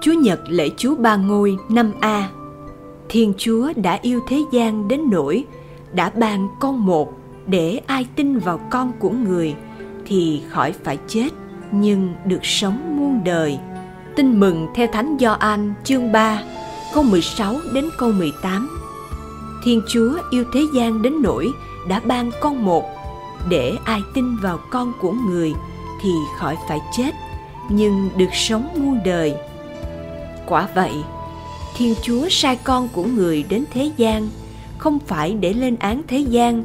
Chúa Nhật lễ Chúa Ba Ngôi, năm A Thiên Chúa đã yêu thế gian đến nỗi đã ban con một để ai tin vào con của người thì khỏi phải chết, nhưng được sống muôn đời. Tin mừng theo Thánh Gioan chương 3 câu 16 đến câu 18. Thiên Chúa yêu thế gian đến nỗi đã ban con một để ai tin vào con của người thì khỏi phải chết, nhưng được sống muôn đời. Quả vậy, Thiên Chúa sai con của người đến thế gian không phải để lên án thế gian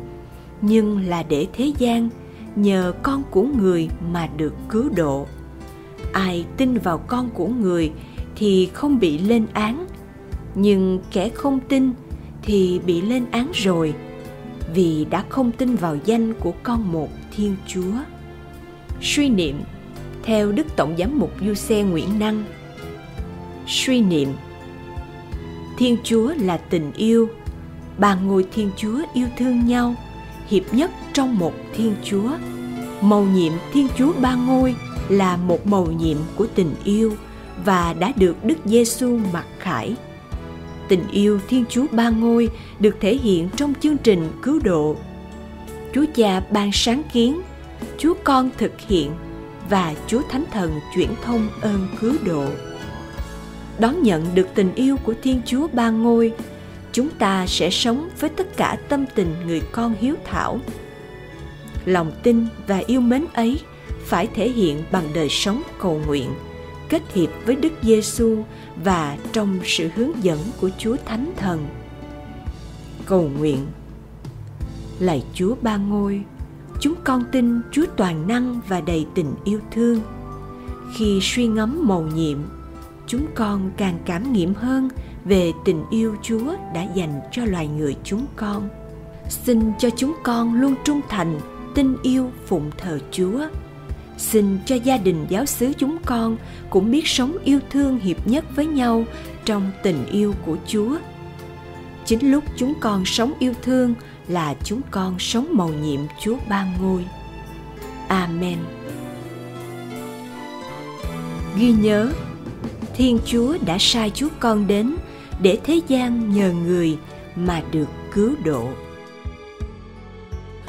nhưng là để thế gian nhờ con của người mà được cứu độ. Ai tin vào con của người thì không bị lên án nhưng kẻ không tin thì bị lên án rồi vì đã không tin vào danh của con một thiên chúa. Suy niệm theo đức tổng giám mục du xe nguyễn năng suy niệm. Thiên chúa là tình yêu. Ba ngôi thiên chúa yêu thương nhau, hiệp nhất trong một thiên chúa. Mầu nhiệm thiên chúa ba ngôi là một mầu nhiệm của tình yêu và đã được đức giêsu mặc khải. Tình yêu thiên chúa ba ngôi được thể hiện trong chương trình cứu độ. Chúa cha ban sáng kiến, chúa con thực hiện và chúa thánh thần chuyển thông ơn cứu độ đón nhận được tình yêu của thiên chúa ba ngôi chúng ta sẽ sống với tất cả tâm tình người con hiếu thảo lòng tin và yêu mến ấy phải thể hiện bằng đời sống cầu nguyện kết hiệp với Đức Giêsu và trong sự hướng dẫn của Chúa Thánh Thần. Cầu nguyện Lạy Chúa Ba Ngôi, chúng con tin Chúa toàn năng và đầy tình yêu thương. Khi suy ngẫm mầu nhiệm, chúng con càng cảm nghiệm hơn về tình yêu Chúa đã dành cho loài người chúng con. Xin cho chúng con luôn trung thành, tin yêu phụng thờ Chúa. Xin cho gia đình giáo xứ chúng con cũng biết sống yêu thương hiệp nhất với nhau trong tình yêu của Chúa. Chính lúc chúng con sống yêu thương là chúng con sống mầu nhiệm Chúa ban ngôi. Amen. Ghi nhớ, Thiên Chúa đã sai Chúa con đến để thế gian nhờ người mà được cứu độ.